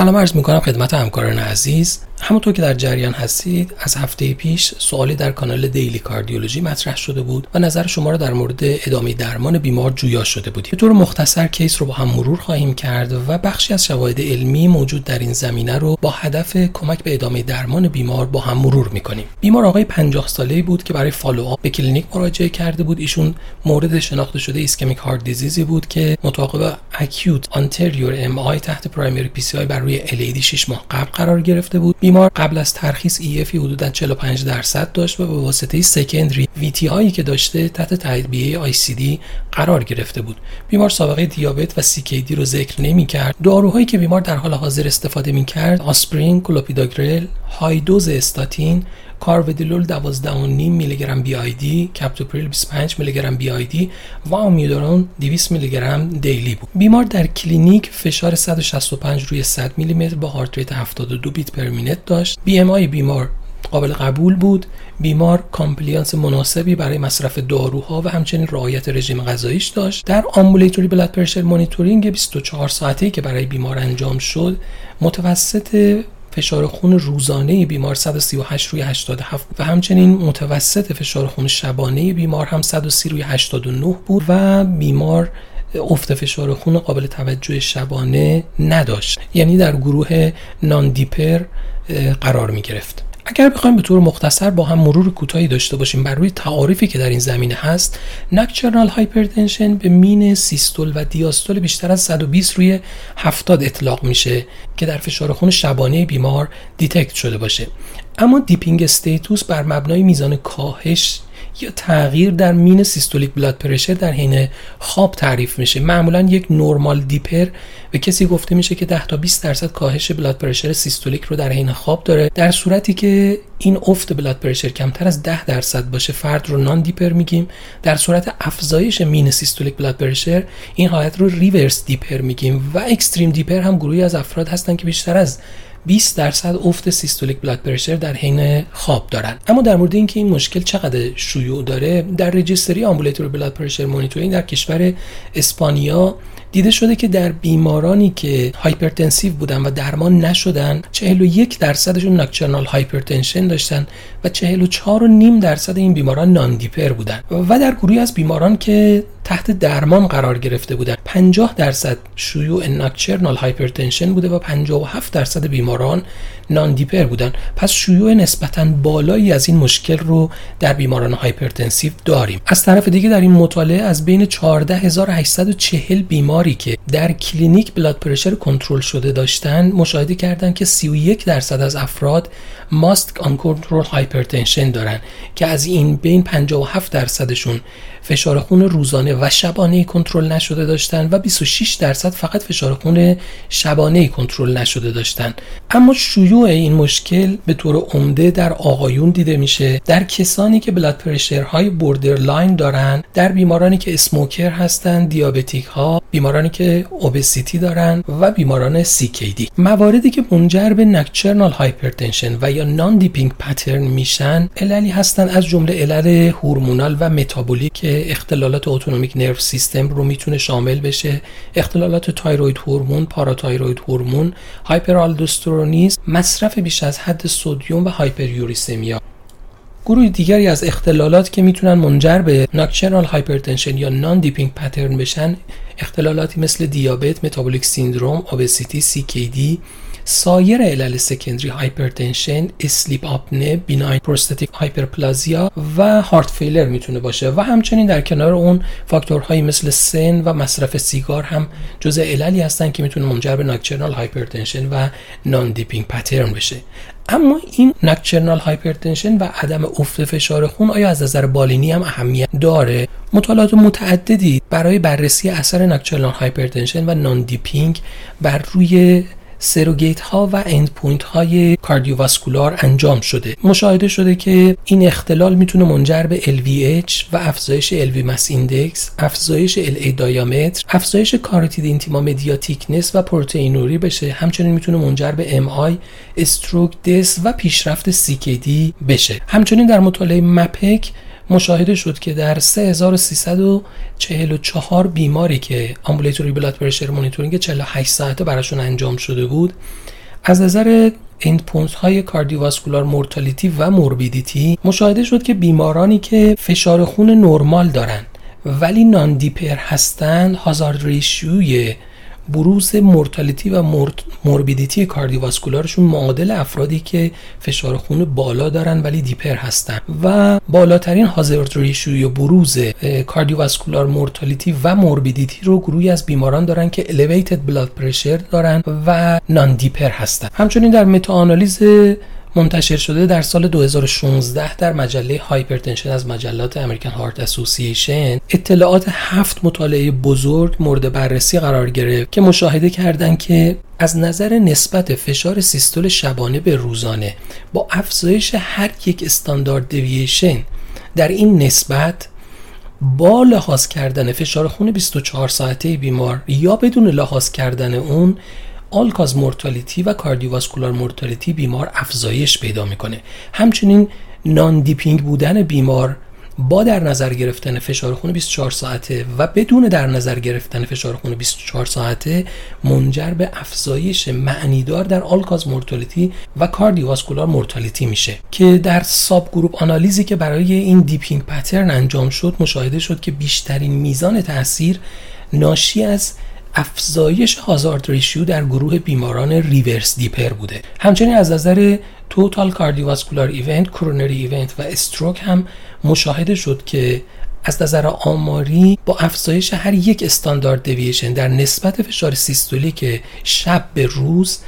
سلام عرض می‌کنم خدمت همکاران عزیز. همونطور که در جریان هستید از هفته پیش سوالی در کانال Daily Cardiology مطرح شده بود و نظر شما را در مورد ادامه درمان بیمار جویا شده بودید به طور مختصر case رو با هم مرور خواهیم کرد و بخشی از شواهد علمی موجود در این زمینه رو با هدف کمک به ادامه درمان بیمار با هم مرور می‌کنیم. بیمار آقای 50 ساله بود که برای follow به کلینیک مراجعه کرده بود. ایشون مورد شناخته شده ischemic heart disease ی بود که متعاقب acute anterior MI تحت primary PCI بر روی LAD 6 ماه قبل قرار گرفته بود. بیمار قبل از ترخیص EF ی حدودا 45 درصد داشت و به واسطه secondary VT هایی که داشته تحت تاییدیه دی قرار گرفته بود. بیمار سابقه دیابت و دی رو ذکر نمی کرد داروهایی که بیمار در حال حاضر استفاده می کرد آسپرین clopidogrel high dose statin carvedilol 12.5 میلی گرم BID، captopril 25 میلی گرم BID و amiodarone 200 میلی گرم daily بود. بیمار در کلینیک فشار 165 روی 100 میلی متر با heart rate 72 beat per minute داشت. BMI بیمار قابل قبول بود بیمار compliance مناسبی برای مصرف داروها و همچنین رعایت رژیم غذاییش داشت در ambulatory blood pressure monitoring 24 ساعته که برای بیمار انجام شد متوسط فشار خون روزانه بیمار 138 روی 87 و همچنین متوسط فشار خون شبانه بیمار هم 130 روی 89 بود و بیمار افت فشار خون قابل توجه شبانه نداشت. یعنی در گروه non-dipper قرار می گرفت اگر بخوایم به طور مختصر با هم مرور کوتاهی داشته باشیم بر روی تعاریفی که در این زمینه هست nocturnal hypertension به mean systole و diastole بیشتر از 120 روی 70 اطلاق میشه که در فشار خون شبانه بیمار detect شده باشه. اما dipping status بر مبنای میزان کاهش یا تغییر در mean systolic blood pressure در حین خواب تعریف میشه. معمولا یک normal dipper به کسی گفته میشه که 10 تا 20 درصد کاهش blood pressure systolic رو در حین خواب داره. در صورتی که این افت blood pressure کمتر از 10 درصد باشه فرد رو non-dipper میگیم. در صورت افزایش mean systolic blood pressure این حالت رو reverse dipper میگیم و extreme dipper هم گروهی از افراد هستن که بیشتر از 20 درصد افت systolic blood pressure در حین خواب دارن. اما در مورد اینکه این مشکل چقدر شیوع داره در registry ambulatory blood pressure monitoring در کشور اسپانیا دیده شده که در بیمارانی که hypertensive بودن و درمان نشدن 41 درصدشون nocturnal hypertension داشتن و 44 و نیم درصد این بیماران non-dipper بودن. و در گروهی از بیماران که تحت درمان قرار گرفته بودن. 50 درصد شیوع nocturnal hypertension بوده و 57 درصد بیماران non-dipper بودن. پس شیوع نسبتا بالایی از این مشکل رو در بیماران hypertensive داریم. از طرف دیگه در این مطالعه از بین 14840 بیماری که در clinic blood pressure کنترل شده داشتن مشاهده کردند که 31 درصد از افراد masked uncontrolled hypertension دارن که از این بین 57 درصدشون فشار خون روزانه و شبانه کنترل نشده داشتن و 26 درصد فقط فشار خون شبانه کنترل نشده داشتن. اما شیوع این مشکل به طور عمده در آقایون دیده میشه. در کسانی که blood pressure high line دارن در بیمارانی که smoker هستن diabetic ها بیمارانی که obesity دارن و بیماران CKD مواردی که منجر به nocturnal hypertension و یا non-dipping pattern میشن عللی هستن از جمله علل hormonal و metabolic که اختلالات autonomic nerve system رو می‌تونه شامل بشه. اختلالات thyroid hormone parathyroid hormone hyperaldosteronism مصرف بیش از حد sodium و hyperuricemia. گروه دیگری از اختلالات که می‌تونن منجر به nocturnal hypertension یا non-dipping pattern بشن اختلالاتی مثل دیابت، metabolic syndrome، obesity، CKD سایر علل secondary hypertension sleep apnea benign prostatic hyperplasia و heart failure می‌تونه باشه و همچنین در کنار اون فاکتورهایی مثل سن و مصرف سیگار هم جزء عللی هستن که می‌تونه منجر به nocturnal hypertension و non-dipping pattern بشه. اما این nocturnal hypertension و عدم افت فشار خون آیا از نظر بالینی هم اهمیت داره؟ مطالعات متعددی برای بررسی اثر nocturnal hypertension و non-dipping بر روی surrogate ها و end point های cardiovascular انجام شده. مشاهده شده که این اختلال می‌تونه منجر به LVH و افزایش LV mass index افزایش LA diameter افزایش carotid intima media thickness و پروتئینوری بشه. همچنین می‌تونه منجر به MI stroke death و پیشرفت CKD بشه. همچنین در مطالعه MAPEC مشاهده شد که در 3344 بیماری که ambulatory blood pressure monitoring 48 ساعته براشون انجام شده بود از نظر endpoint های cardiovascular mortality و morbidity مشاهده شد که بیمارانی که فشار خون نرمال دارن ولی non-dipper هستند hazard ratio ی بروز mortality و morbidity cardiovascular شون معادل افرادی که فشار خون بالا دارن ولی dipper هستن. و بالاترین hazard ratio ی بروز cardiovascular mortality و morbidity رو گروهی از بیماران دارن که elevated blood pressure دارن و non-dipper هستن. همچنین در متاانالیز منتشر شده در سال 2016 در مجله Hypertension از مجلات American Heart Association اطلاعات هفت مطالعه بزرگ مورد بررسی قرار گرفت که مشاهده کردند که از نظر نسبت فشار سیستول شبانه به روزانه با افزایش هر یک standard deviation در این نسبت با لحاظ کردن فشار خون 24 ساعته بیمار یا بدون لحاظ کردن اون all-cause mortality و cardiovascular mortality بیمار افزایش پیدا می‌کنه. همچنین non-dipping بودن بیمار با در نظر گرفتن فشار خون 24 ساعته و بدون در نظر گرفتن فشار خون 24 ساعته منجر به افزایش معنیدار در all-cause mortality و cardiovascular mortality میشه. که در subgroup analysis ی که برای این dipping pattern انجام شد مشاهده شد که بیشترین میزان تاثیر ناشی از افزایش hazard ratio در گروه بیماران reverse dipper بوده. همچنین از نظر total cardiovascular event coronary event و stroke هم مشاهده شد که از نظر آماری با افزایش هر یک standard deviation در نسبت فشار سیستولیک شب به روز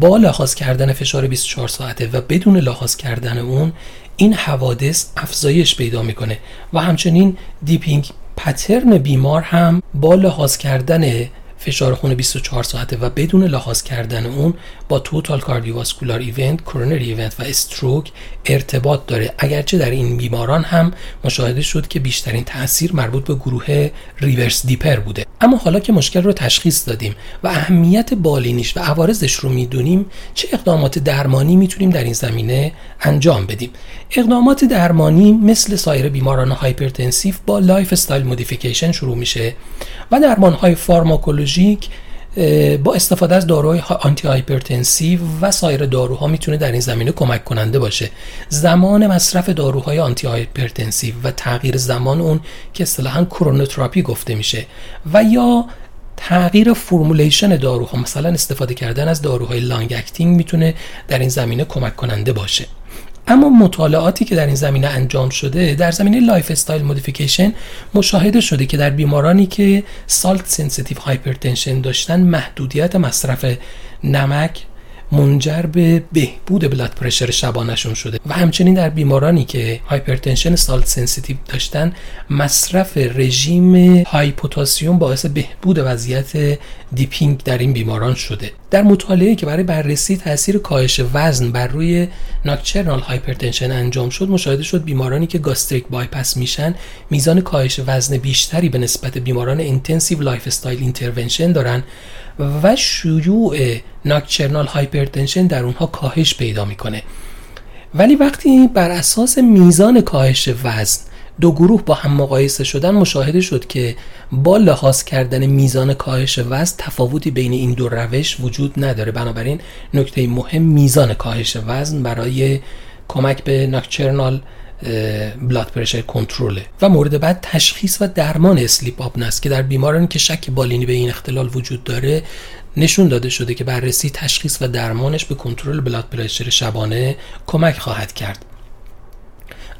با لحاظ کردن فشار 24 ساعته و بدون لحاظ کردن اون این حوادث افزایش پیدا می‌کنه. و همچنین dipping pattern بیمار هم با لحاظ کردن فشار خون 24 ساعته و بدون لحاظ کردن اون با total cardiovascular event، coronary event و stroke ارتباط داره. اگرچه در این بیماران هم مشاهده شد که بیشترین تاثیر مربوط به گروه reverse dipper بوده. اما حالا که مشکل رو تشخیص دادیم و اهمیت بالینیش و عوارضش رو می‌دونیم چه اقدامات درمانی می‌تونیم در این زمینه انجام بدیم؟ اقدامات درمانی مثل سایر بیماران hypertensive با lifestyle modification شروع میشه و درمان های فارماکولوژیک با استفاده از داروهای antihypertensive و سایر داروها می‌تونه در این زمینه کمک کننده باشه. زمان مصرف داروهای antihypertensive و تغییر زمان اون که اصطلاحا chronotherapy گفته میشه و یا تغییر formulation داروها مثلا استفاده کردن از داروهای long acting می‌تونه در این زمینه کمک کننده باشه. اما مطالعاتی که در این زمینه انجام شده در زمینه lifestyle modification مشاهده شده که در بیمارانی که salt sensitive hypertension داشتن محدودیت مصرف نمک منجر به بهبود blood pressure شبانشون شده. و همچنین در بیمارانی که hypertension salt sensitive داشتن مصرف رژیم های potassium باعث بهبود وضعیت dipping در این بیماران شده. در مطالعه که برای بررسی تاثیر کاهش وزن بر روی nocturnal hypertension انجام شد مشاهده شد بیمارانی که gastric bypass میشن میزان کاهش وزن بیشتری به نسبت بیماران intensive lifestyle intervention دارن و شیوع nocturnal hypertension در اونها کاهش پیدا می‌کنه. ولی وقتی بر اساس میزان کاهش وزن دو گروه با هم مقایسه شدن مشاهده شد که با لحاظ کردن میزان کاهش وزن تفاوتی بین این دو روش وجود نداره. بنابراین نکته مهم میزان کاهش وزن برای کمک به nocturnal blood pressure control ه و مورد بعد تشخیص و درمان sleep apnea س که در بیمارانی که شک بالینی به این اختلال وجود داره نشون داده شده که بررسی تشخیص و درمانش به کنترل blood pressure شبانه کمک خواهد کرد.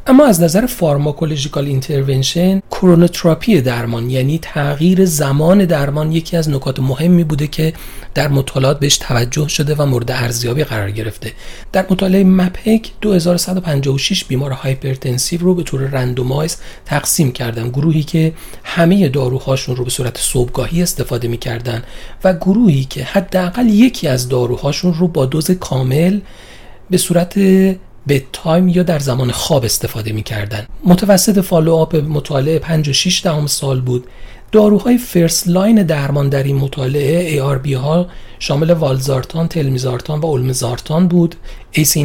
اما از نظر pharmacological intervention chronotherapy درمان یعنی تغییر زمان درمان یکی از نکات مهمی بوده که در مطالعات بهش توجه شده و مورد ارزیابی قرار گرفته. در مطالعه MAPEC 2156 بیمار hypertensive رو به طور randomize تقسیم کردن. گروهی که همه داروهاشون رو به صورت صبحگاهی استفاده می‌کردن و گروهی که حداقل یکی از داروهاشون رو با دوز کامل به صورت bedtime یا در زمان خواب استفاده می‌کردن. متوسط follow up مطالعه 5 و 6 دهم سال بود. داروهای first line درمان در این مطالعه ARB ها شامل valsartan، telmisartan و olmesartan بود. ACE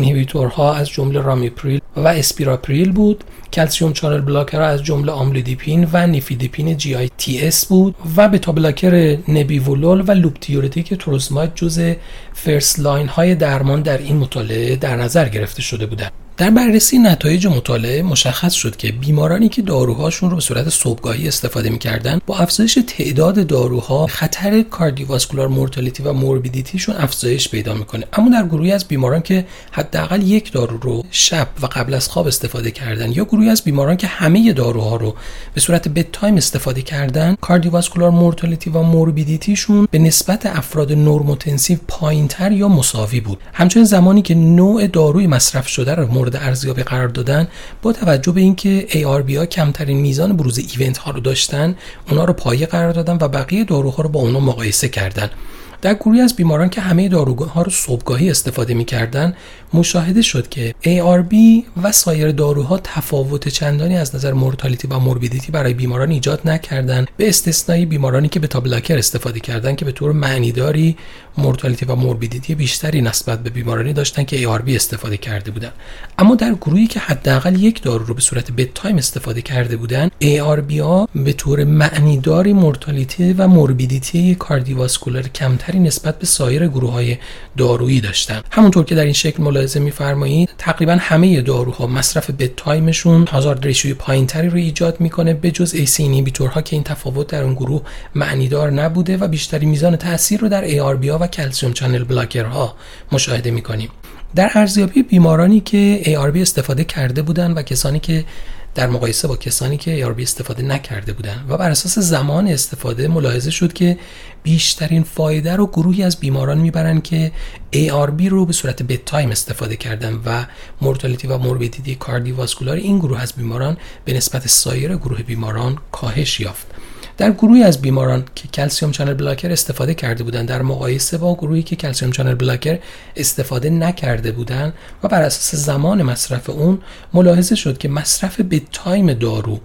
ها از جمله ramipril و spirapril بود. calcium channel blocker از جمله amlodipine و nifedipine GITS بود و beta blocker nebivolol و loop diuretic torasemide جز first line های درمان در این مطالعه در نظر گرفته شده بودند. در بررسی نتایج مطالعه مشخص شد که بیمارانی که داروهاشون رو به صورت صبحگاهی استفاده می‌کردن با افزایش تعداد داروها خطر cardiovascular mortality و morbidity شون افزایش پیدا می‌کنه. اما در گروهی از بیماران که حداقل یک دارو رو شب و قبل از خواب استفاده کردن یا گروهی از بیماران که همه داروها رو به صورت bedtime استفاده کردن cardiovascular mortality و morbidity شون به نسبت افراد normotensive پایینتر یا مساوی بود. همچنین زمانی که نوع داروی مصرف شده رو مورد ارزیابی قرار دادن با توجه به اینکه ARB ها کمترین میزان بروز ایونت ها رو داشتن اونا رو پایه قرار دادن و بقیه داروها رو با اونا مقایسه کردن. در گروهی از بیماران که همه داروها رو صبحگاهی استفاده می‌کردن مشاهده شد که ARB و سایر داروها تفاوت چندانی از نظر مورتالیتی و موربیدیتی برای بیماران ایجاد نکردند به استثنای بیمارانی که به بلاکر استفاده کردند که به طور معنیداری مورتالیتی و موربیدیتی بیشتری نسبت به بیمارانی داشتن که ARB استفاده کرده بودند اما در گروهی که حداقل یک دارو رو به صورت bedtime استفاده کرده بودند ARB ها به طور معنیداری mortality و morbidity cardiovascular کمتری نسبت به سایر گروه های دارویی داشتن. همونطور که در این شکل ملاحظه میفرمایید تقریبا همه داروها مصرف bedtime شون hazard ratio ی پایینتری رو ایجاد می‌کنه به جز ACE inhibitor ها که این تفاوت در اون گروه معنیدار نبوده و بیشتری میزان تاثیر رو در ARB ها و calcium channel blocker ها مشاهده می‌کنیم. در ارزیابی بیمارانی که ARB استفاده کرده بودند و کسانی که در مقایسه با کسانی که ARB استفاده نکرده بودند و بر اساس زمان استفاده ملاحظه شد که بیشترین فایده رو گروهی از بیماران می‌برند که ARB رو به صورت bedtime استفاده کردن و mortality و morbidity cardiovascular این گروه از بیماران به نسبت سایر گروه بیماران کاهش یافت. در گروهی از بیماران که calcium channel blocker استفاده کرده بودند در مقایسه با گروهی که calcium channel blocker استفاده نکرده بودند و بر اساس زمان مصرف اون ملاحظه شد که مصرف bedtime دارو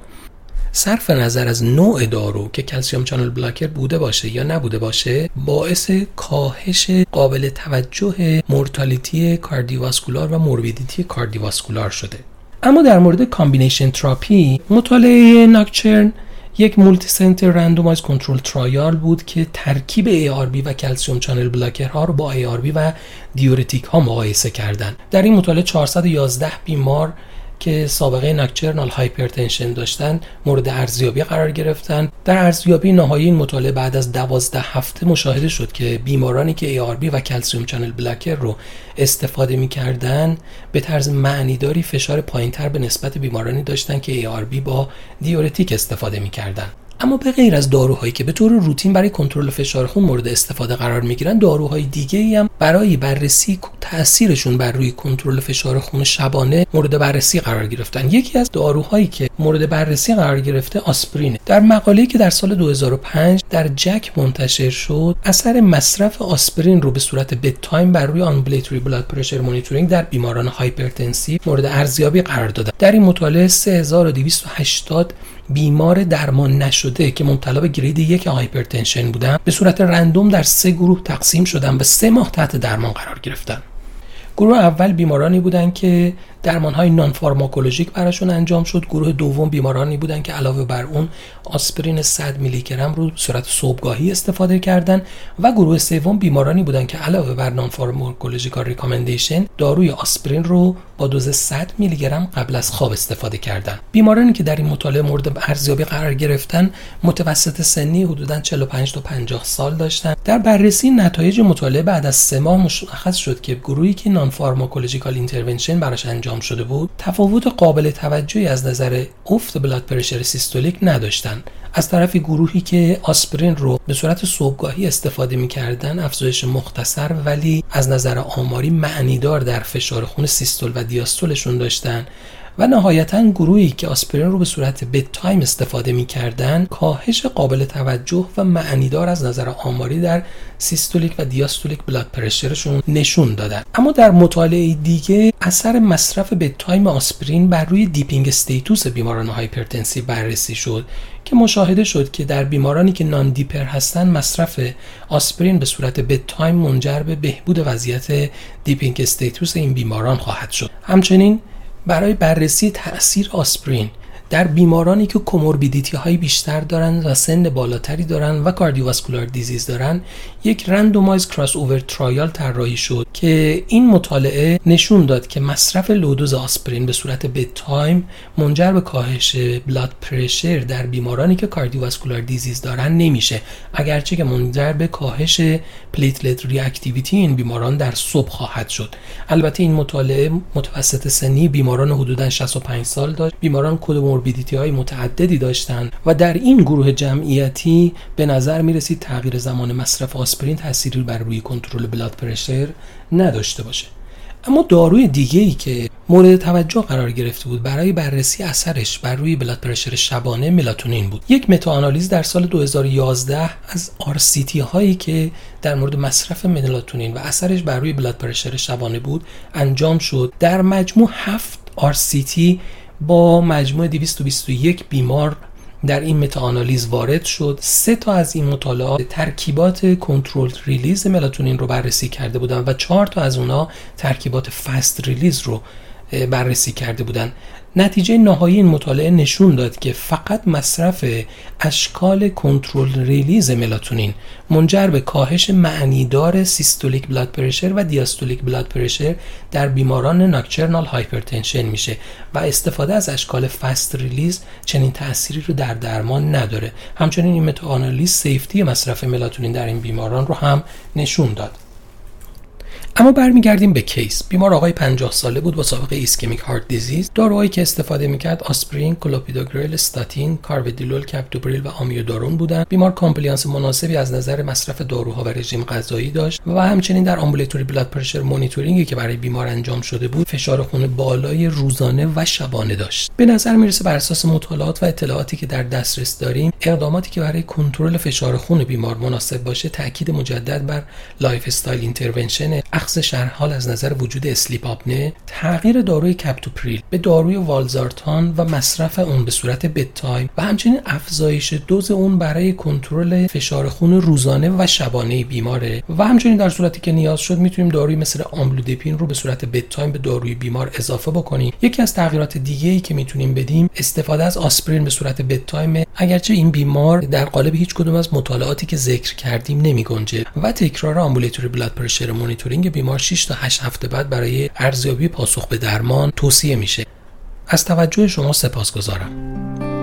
صرف نظر از نوع دارو که calcium channel blocker بوده باشه یا نبوده باشه باعث کاهش قابل توجه mortality cardiovascular و morbidity cardiovascular شده. اما در مورد combination therapy مطالعه NOCTURNE یک multicenter randomized control trial بود که ترکیب ARB و calcium channel blocker ها رو با ARB و diuretic ها مقایسه کردند. در این مطالعه 411 بیمار که سابقه nocturnal hypertension داشتن مورد ارزیابی قرار گرفتن. در ارزیابی نهایی این مطالعه بعد از 12 هفته مشاهده شد که بیمارانی که ARB و calcium channel blocker رو استفاده می‌کردن به طرز معنیداری فشار پایینتر به نسبت بیمارانی داشتن که ARB با diuretic استفاده می‌کردن. اما به غیر از داروهایی که به طور روتین برای کنترل فشار خون مورد استفاده قرار می‌گیرن داروهای دیگه هم برای بررسی تاثیرشون بر روی کنترل فشار خون شبانه مورد بررسی قرار گرفتن. یکی از داروهایی که مورد بررسی قرار گرفته آسپرینه. در مقاله‌ای که در سال 2005 در JACC منتشر شد اثر مصرف آسپرین رو به صورت bedtime بر روی ambulatory blood pressure monitoring در بیماران hypertensive مورد ارزیابی قرار داده در این مطالعه 3280 بیمار درمان نشده که مبتلا به grade یک hypertension بودن به صورت random در سه گروه تقسیم شدن و سه ماه تحت درمان قرار گرفتن. گروه اول بیمارانی بودند که درمان های non-pharmacologic براشون انجام شد. گروه دوم بیمارانی بودند که علاوه بر اون آسپرین 100 میلی گرم رو صورت صبحگاهی استفاده کردن و گروه سوم بیمارانی بودند که علاوه بر non-pharmacological recommendation داروی آسپرین رو با دوز 100 میلی گرم قبل از خواب استفاده کردن. بیمارانی که در این مطالعه مورد ارزیابی قرار گرفتن متوسط سنی حدودا 45 تا 50 سال داشتن. در بررسی نتایج مطالعه بعد از سه ماه مشخص شد که گروهی که non-pharmacological intervention براش انجام شده بود تفاوت قابل توجهی از نظر افت blood pressure systolic نداشتن. از طرف گروهی که آسپرین رو به صورت صبحگاهی استفاده می‌کردن افزایش مختصر ولی از نظر آماری معنیدار در فشار خون سیستول و دیاستولشون داشتن. و نهایتا گروهی که آسپرین رو به صورت bedtime استفاده می‌کردن کاهش قابل توجه و معنیدار از نظر آماری در systolic و diastolic blood pressure شون نشون دادن. اما در مطالعه دیگه اثر مصرف bedtime آسپرین بر روی dipping status بیماران hypertensive بررسی شد که مشاهده شد که در بیمارانی که non-dipper هستند مصرف آسپرین به صورت bedtime منجر به بهبود وضعیت dipping status این بیماران خواهد شد. همچنین برای بررسی تاثیر آسپرین. در بیمارانی که comorbidity های بیشتر دارند و سن بالاتری دارند و cardiovascular disease دارند یک randomized crossover trial طراحی شد که این مطالعه نشون داد که مصرف low dose آسپرین به صورت bedtime منجر به کاهش blood pressure در بیمارانی که cardiovascular disease دارن نمیشه. اگرچه که منجر به کاهش platelet reactivity این بیماران در صبح خواهد شد. البته این مطالعه متوسط سنی بیماران حدودا 65 سال داشت. بیماران comorbidity های متعددی داشتند و در این گروه جمعیتی به نظر می رسید تغییر زمان مصرف آسپرین تأثیری بر روی کنترل blood pressure نداشته باشه. اما داروی دیگه ای که مورد توجه قرار گرفته بود برای بررسی اثرش بر روی blood pressure شبانه ملاتونین بود. یک متاآنالیز در سال 2011 از RCT هایی که در مورد مصرف ملاتونین و اثرش بر روی blood pressure شبانه بود انجام شد. در مجموع هفت RCT با مجموع 221 بیمار در این متاآنالیز وارد شد. سه تا از این مطالعات ترکیبات control release ملاتونین رو بررسی کرده بودن و چهار تا از اونا ترکیبات fast release رو بررسی کرده بودند نتیجه نهایی این مطالعه نشون داد که فقط مصرف اشکال control release ملاتونین منجر به کاهش معنیدار systolic blood pressure و diastolic blood pressure در بیماران nocturnal hypertension میشه و استفاده از اشکال fast release چنین تأثیری رو در درمان نداره. همچنین این متاآنالیز safety مصرف ملاتونین در این بیماران رو هم نشون داد. اما برمیگردیم به case. بیمار آقای 50 ساله بود با سابقه ischemic heart disease. داروهایی که استفاده می‌کرد آسپرین کلوپیدوگریل استاتین کارودیلول کپتوپریل و آمیودارون بودند. بیمار compliance مناسبی از نظر مصرف داروها و رژیم غذایی داشت و همچنین در ambulatory blood pressure monitoring ی که برای بیمار انجام شده بود فشار خون بالای روزانه و شبانه داشت. به نظر می‌رسه بر اساس مطالعات و اطلاعاتی که در دسترس داریم اقداماتی که برای کنترل فشار خون بیمار مناسب باشه تاکید مجدد بر lifestyle intervention اخذ حال از نظر وجود sleep apnea تغییر داروی کپتوپریل به داروی والزارتان و مصرف اون به صورت bedtime و همچنین افزایش دوز اون برای کنترل فشار خون روزانه و شبانه بیماره. و همچنین در صورتی که نیاز شد می‌تونیم داروی مثل آملودیپین رو به صورت bedtime به داروی بیمار اضافه بکنیم. یکی از تغییرات دیگه ای که می‌تونیم بدیم استفاده از آسپرین به صورت bedtime اگرچه این بیمار در قالب هیچ کدوم از مطالعاتی که ذکر کردیم نمی و تکرار آمبولاتوری بلاد پرشر مانیتورینگ بیمار 6 تا 8 هفته بعد برای ارزیابی پاسخ به درمان توصیه میشه. از توجه شما سپاسگزارم.